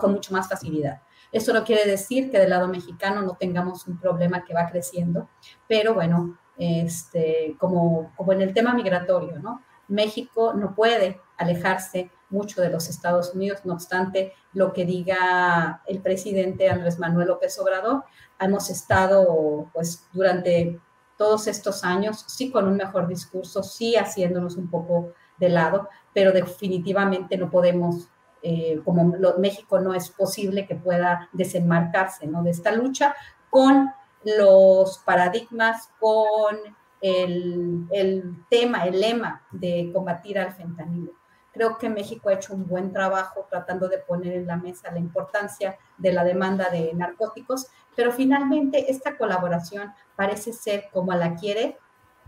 con mucho más facilidad. Eso no quiere decir que del lado mexicano no tengamos un problema que va creciendo, pero bueno, este, como, como en el tema migratorio, ¿no? México no puede alejarse mucho de los Estados Unidos, no obstante lo que diga el presidente Andrés Manuel López Obrador, hemos estado pues durante todos estos años, sí con un mejor discurso, sí haciéndonos un poco de lado, pero definitivamente no podemos, eh, como México no es posible que pueda desenmarcarse ¿no? de esta lucha con los paradigmas, con el, tema, el lema de combatir al fentanilo. Creo que México ha hecho un buen trabajo tratando de poner en la mesa la importancia de la demanda de narcóticos, pero finalmente esta colaboración parece ser como la quiere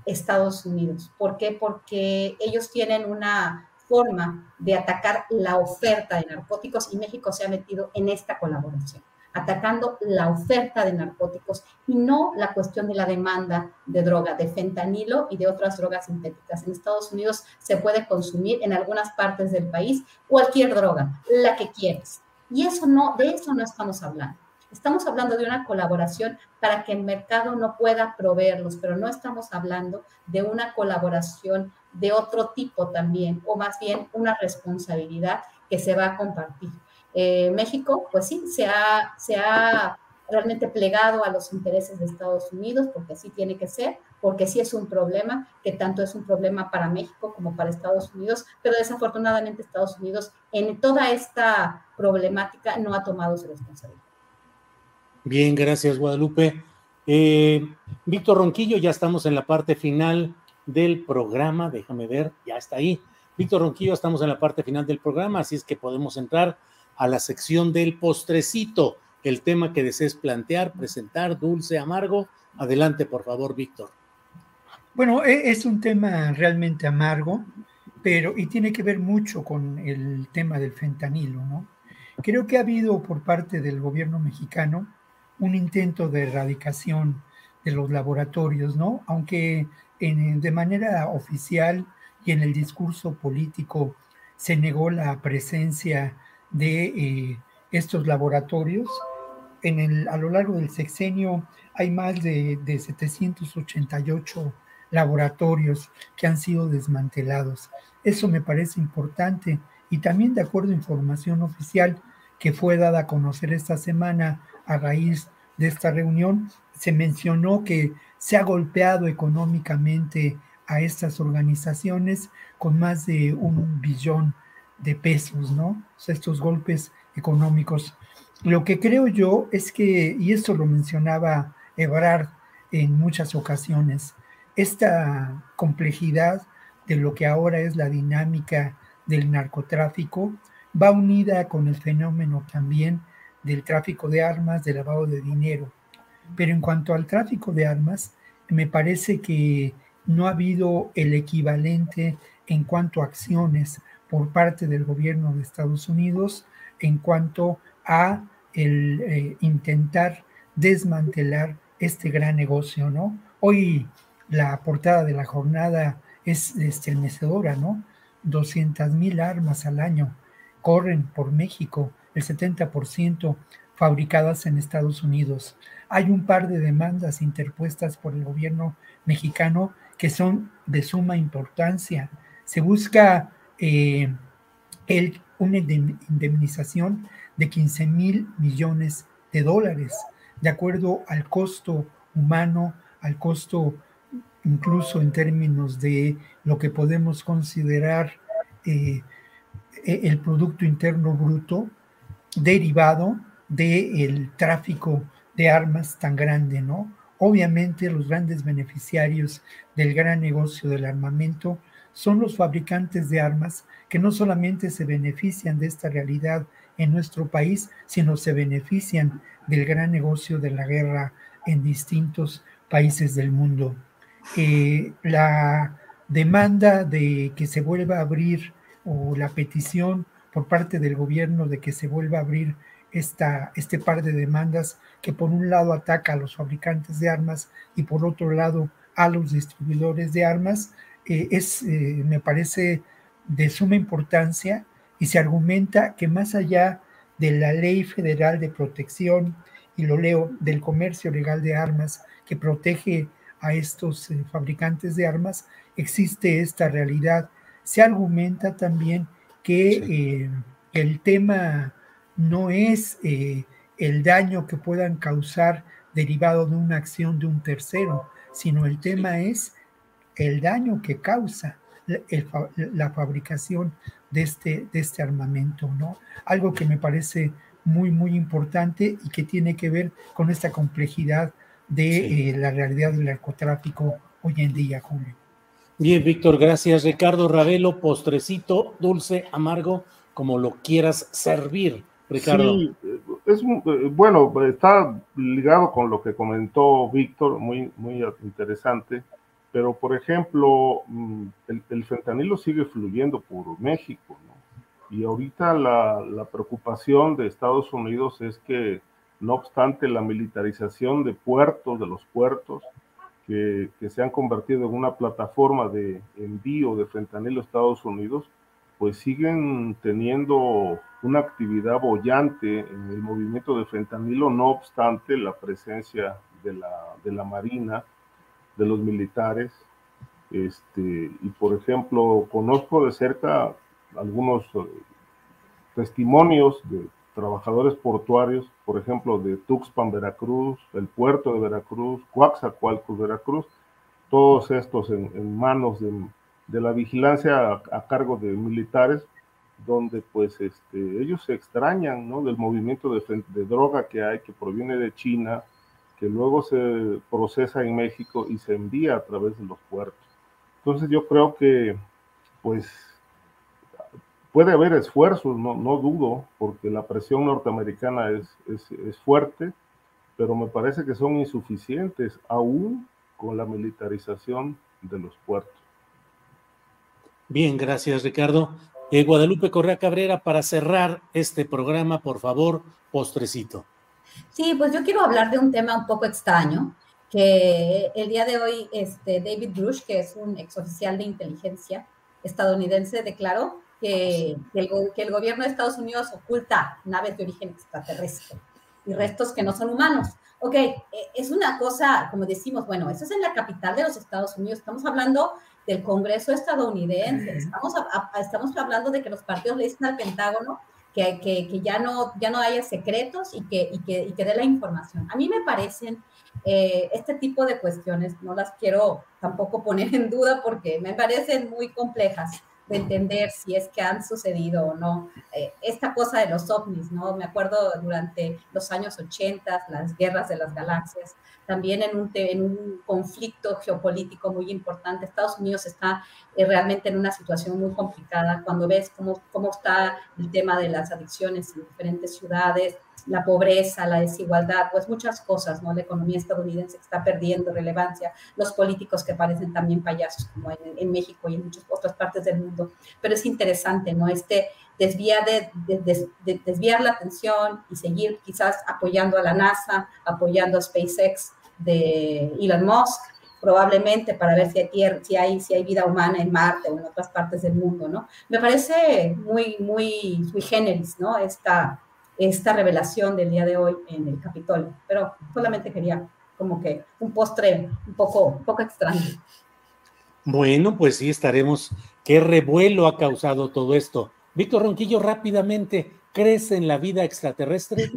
Estados Unidos. ¿Por qué? Porque ellos tienen una forma de atacar la oferta de narcóticos y México se ha metido en esta colaboración atacando la oferta de narcóticos y no la cuestión de la demanda de droga, de fentanilo y de otras drogas sintéticas. En Estados Unidos se puede consumir en algunas partes del país cualquier droga, la que quieras. Y eso no, de eso no estamos hablando. Estamos hablando de una colaboración para que el mercado no pueda proveerlos, pero no estamos hablando de una colaboración de otro tipo también, o más bien una responsabilidad que se va a compartir. Eh, México, pues sí, se ha, se ha realmente plegado a los intereses de Estados Unidos, porque así tiene que ser, porque sí es un problema, que tanto es un problema para México como para Estados Unidos, pero desafortunadamente Estados Unidos en toda esta problemática no ha tomado su responsabilidad. Bien, gracias Guadalupe. Eh, Víctor Ronquillo, ya estamos en la parte final del programa, déjame ver, ya está ahí. Víctor Ronquillo, estamos en la parte final del programa, así es que podemos entrar a la sección del postrecito, el tema que desees plantear, presentar, dulce, amargo. Adelante, por favor, Víctor. Bueno, e, es un tema realmente amargo, pero y tiene que ver mucho con el tema del fentanilo, ¿no? Creo que ha habido por parte del gobierno mexicano un intento de erradicación de los laboratorios, ¿no? Aunque de manera oficial y en el discurso político se negó la presencia de eh, estos laboratorios. En el, a lo largo del sexenio hay más de, de 788 laboratorios que han sido desmantelados. Eso me parece importante y también de acuerdo a información oficial que fue dada a conocer esta semana a raíz de esta reunión, se mencionó que se ha golpeado económicamente a estas organizaciones con más de un billón de pesos, ¿no? estos golpes económicos. Lo que creo yo es que, y esto lo mencionaba Ebrard en muchas ocasiones, esta complejidad de lo que ahora es la dinámica del narcotráfico va unida con el fenómeno también del tráfico de armas, del lavado de dinero. Pero en cuanto al tráfico de armas, me parece que no ha habido el equivalente en cuanto a acciones por parte del gobierno de Estados Unidos en cuanto a el eh, intentar desmantelar este gran negocio, ¿no? Hoy la portada de la jornada es estremecedora, ¿no? 200 mil armas al año corren por México, el 70% fabricadas en Estados Unidos. Hay un par de demandas interpuestas por el gobierno mexicano que son de suma importancia. Se busca eh, el, una indemnización de 15 mil millones de dólares, de acuerdo al costo humano, al costo incluso en términos de lo que podemos considerar eh, el Producto Interno Bruto derivado del tráfico de armas tan grande, ¿no? Obviamente los grandes beneficiarios del gran negocio del armamento son los fabricantes de armas que no solamente se benefician de esta realidad en nuestro país, sino se benefician del gran negocio de la guerra en distintos países del mundo. Eh, la demanda de que se vuelva a abrir o la petición por parte del gobierno de que se vuelva a abrir esta, este par de demandas que por un lado ataca a los fabricantes de armas y por otro lado a los distribuidores de armas, eh, es, eh, me parece de suma importancia y se argumenta que más allá de la ley federal de protección, y lo leo, del comercio legal de armas que protege a estos eh, fabricantes de armas, existe esta realidad. Se argumenta también que el tema no es eh, el daño que puedan causar derivado de una acción de un tercero, sino el tema es el daño que causa la, fabricación de este, de este armamento, ¿no? Algo que me parece muy, muy importante y que tiene que ver con esta complejidad de eh, la realidad del narcotráfico hoy en día, Julio. Bien, Víctor, gracias. Ricardo Ravelo, postrecito, dulce, amargo, como lo quieras servir. Ricardo. Sí, es eh, bueno, está ligado con lo que comentó Víctor, muy, muy interesante, pero por ejemplo, mm, el, fentanilo sigue fluyendo por México, ¿no? Y ahorita la, la, preocupación de Estados Unidos es que, no obstante la militarización de puertos, de los puertos, que, que se han convertido en una plataforma de envío de fentanilo a Estados Unidos, pues siguen teniendo una actividad bollante en el movimiento de fentanilo, no obstante la presencia de la, de la Marina, de los militares. Este, y por ejemplo, conozco de cerca algunos eh, testimonios de trabajadores portuarios, por ejemplo, de Tuxpan, Veracruz, el puerto de Veracruz, Coaxacualcos, Veracruz, todos estos en manos de de la vigilancia a, cargo de militares, donde pues este, ellos se extrañan ¿no? del movimiento de, de droga que hay, que proviene de China, que luego se procesa en México y se envía a través de los puertos. Entonces yo creo que pues puede haber esfuerzos, no, no dudo, porque la presión norteamericana es, es, es, fuerte, pero me parece que son insuficientes aún con la militarización de los puertos. Bien, gracias Ricardo. Eh, Guadalupe Correa Cabrera, para cerrar este programa, por favor, postrecito. Sí, pues yo quiero hablar de un tema un poco extraño, que el día de hoy este, David Bruce, que es un exoficial de inteligencia estadounidense, declaró que, que, el, que, el, gobierno de Estados Unidos oculta naves de origen extraterrestre y restos que no son humanos. Ok, eh, es una cosa, como decimos, bueno, eso es en la capital de los Estados Unidos, estamos hablando del Congreso estadounidense, estamos, a, a, estamos hablando de que los partidos le dicen al Pentágono que, que, que, ya, no, ya no haya secretos y que, y que, y que dé la información. A mí me parecen eh, este tipo de cuestiones, no las quiero tampoco poner en duda porque me parecen muy complejas de entender si es que han sucedido o no. Eh, esta cosa de los ovnis, ¿no? Me acuerdo durante los años 80, las guerras de las galaxias, también en un, en un conflicto geopolítico muy importante. Estados Unidos está eh, realmente en una situación muy complicada cuando ves cómo, cómo está el tema de las adicciones en diferentes ciudades, la pobreza, la desigualdad, pues muchas cosas, ¿no? La economía estadounidense está perdiendo relevancia, los políticos que parecen también payasos, como en, en México y en muchas otras partes del mundo. Pero es interesante, ¿no? Este desviar, de, de, de, desviar la atención y seguir quizás apoyando a la NASA, apoyando a SpaceX de Elon Musk, probablemente para ver si hay, tierra, si hay, si hay vida humana en Marte o en otras partes del mundo, ¿no? Me parece muy, muy sui generis, ¿no? Esta, esta revelación del día de hoy en el Capitolio, pero solamente quería como que un postre un poco, un poco extraño. Bueno, pues sí, estaremos. ¿Qué revuelo ha causado todo esto? Víctor Ronquillo, rápidamente, ¿crees en la vida extraterrestre?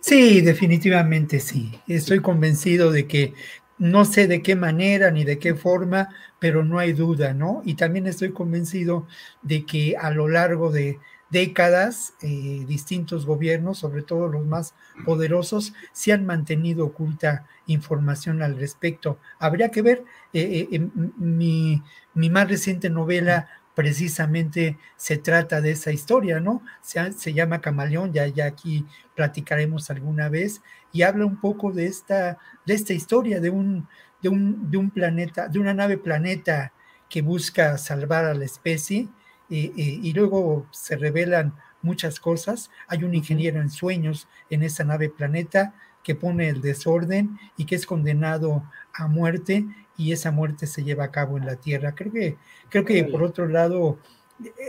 Sí, definitivamente sí. Estoy convencido de que no sé de qué manera ni de qué forma, pero no hay duda, ¿no? Y también estoy convencido de que a lo largo de décadas, eh, distintos gobiernos, sobre todo los más poderosos, se han mantenido oculta información al respecto. Habría que ver, eh, eh, mi, mi, más reciente novela precisamente se trata de esa historia, ¿no? Se, se, llama Camaleón, ya, ya aquí platicaremos alguna vez, y habla un poco de esta, de esta historia de un, de, un, de un planeta, de una nave planeta que busca salvar a la especie, y luego se revelan muchas cosas. Hay un ingeniero en sueños en esa nave planeta que pone el desorden y que es condenado a muerte y esa muerte se lleva a cabo en la Tierra. Creo que, creo que por otro lado,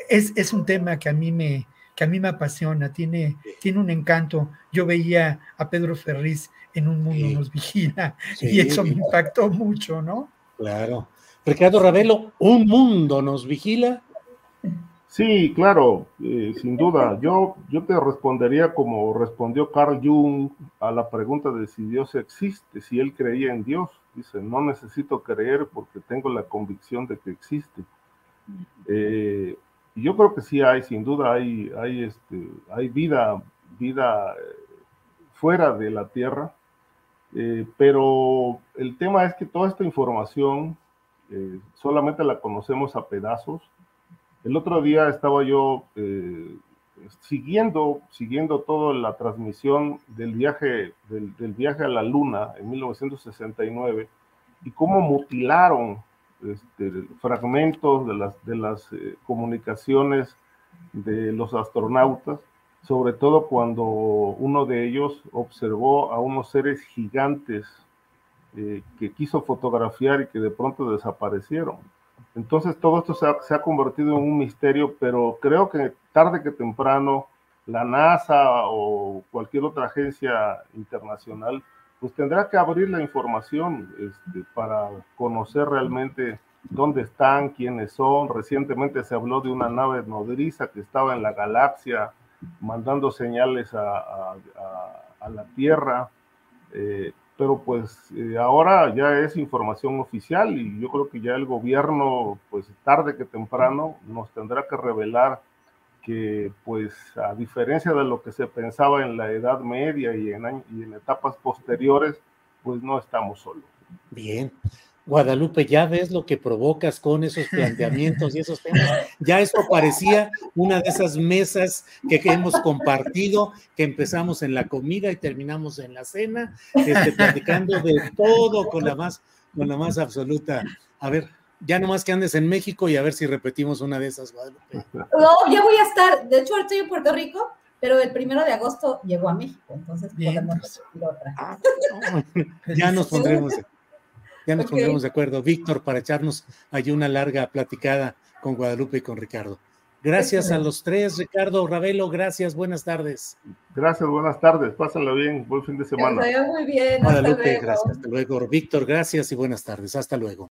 es, es un tema que a mí me, que a mí me apasiona, tiene, tiene un encanto. Yo veía a Pedro Ferriz en Un Mundo Nos Vigila sí. y eso me impactó mucho, ¿no? Claro. Ricardo Ravelo, Un Mundo Nos Vigila. Sí, claro, eh, sin duda. Yo, yo te respondería como respondió Carl Jung a la pregunta de si Dios existe, si él creía en Dios. Dice, no necesito creer porque tengo la convicción de que existe. Eh, y yo creo que sí hay, sin duda hay, hay, este, hay vida, vida eh, fuera de la Tierra, pero el tema es que toda esta información solamente la conocemos a pedazos. El otro día estaba yo eh, siguiendo, siguiendo toda la transmisión del viaje, del, viaje a la Luna en 1969 y cómo mutilaron este, fragmentos de las, de las eh, comunicaciones de los astronautas, sobre todo cuando uno de ellos observó a unos seres gigantes eh, que quiso fotografiar y que de pronto desaparecieron. Entonces todo esto se ha, convertido en un misterio, pero creo que tarde que temprano la NASA o cualquier otra agencia internacional pues tendrá que abrir la información este, para conocer realmente dónde están, quiénes son. Recientemente se habló de una nave nodriza que estaba en la galaxia mandando señales a, a la Tierra, eh, pero pues eh, ahora ya es información oficial y yo creo que ya el gobierno, pues tarde que temprano, nos tendrá que revelar que pues a diferencia de lo que se pensaba en la Edad Media y en, y en etapas posteriores, pues no estamos solos. Bien. Guadalupe, ya ves lo que provocas con esos planteamientos y esos temas. Ya esto parecía una de esas mesas que, hemos compartido, que empezamos en la comida y terminamos en la cena, este, platicando de todo con la más, con la más absoluta. A ver, ya nomás que andes en México y a ver si repetimos una de esas, Guadalupe. No, ya voy a estar, de hecho estoy en Puerto Rico, pero el primero de agosto llegó a México, entonces podemos pues. repetir otra. Ah, ya nos pondremos. Ya nos pondremos de acuerdo, Víctor, para echarnos allí una larga platicada con Guadalupe y con Ricardo. Gracias a los tres, Ricardo, Ravelo, gracias, buenas tardes. Gracias, buenas tardes, pásenlo bien, buen fin de semana. muy bien. Guadalupe, gracias, hasta luego. Víctor, gracias y buenas tardes, hasta luego.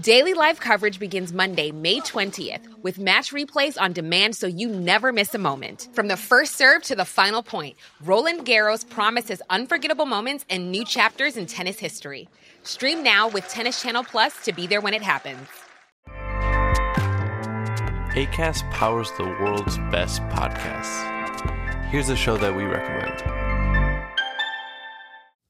Daily live coverage begins Monday, May 20th, with match replays on demand so you never miss a moment. From the first serve to the final point, Roland Garros promises unforgettable moments and new chapters in tennis history. Stream now with Tennis Channel Plus to be there when it happens. ACAST powers the world's best podcasts. Here's a show that we recommend.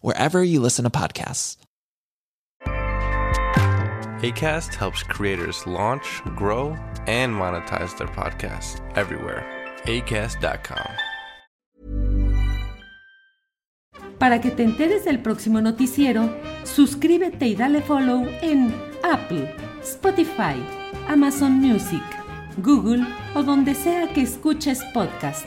wherever you listen to podcasts. ACAST helps creators launch, grow, and monetize their podcasts everywhere. ACAST.com. Para que te enteres del próximo noticiero, suscríbete y dale follow en Apple, Spotify, Amazon Music, Google o donde sea que escuches podcast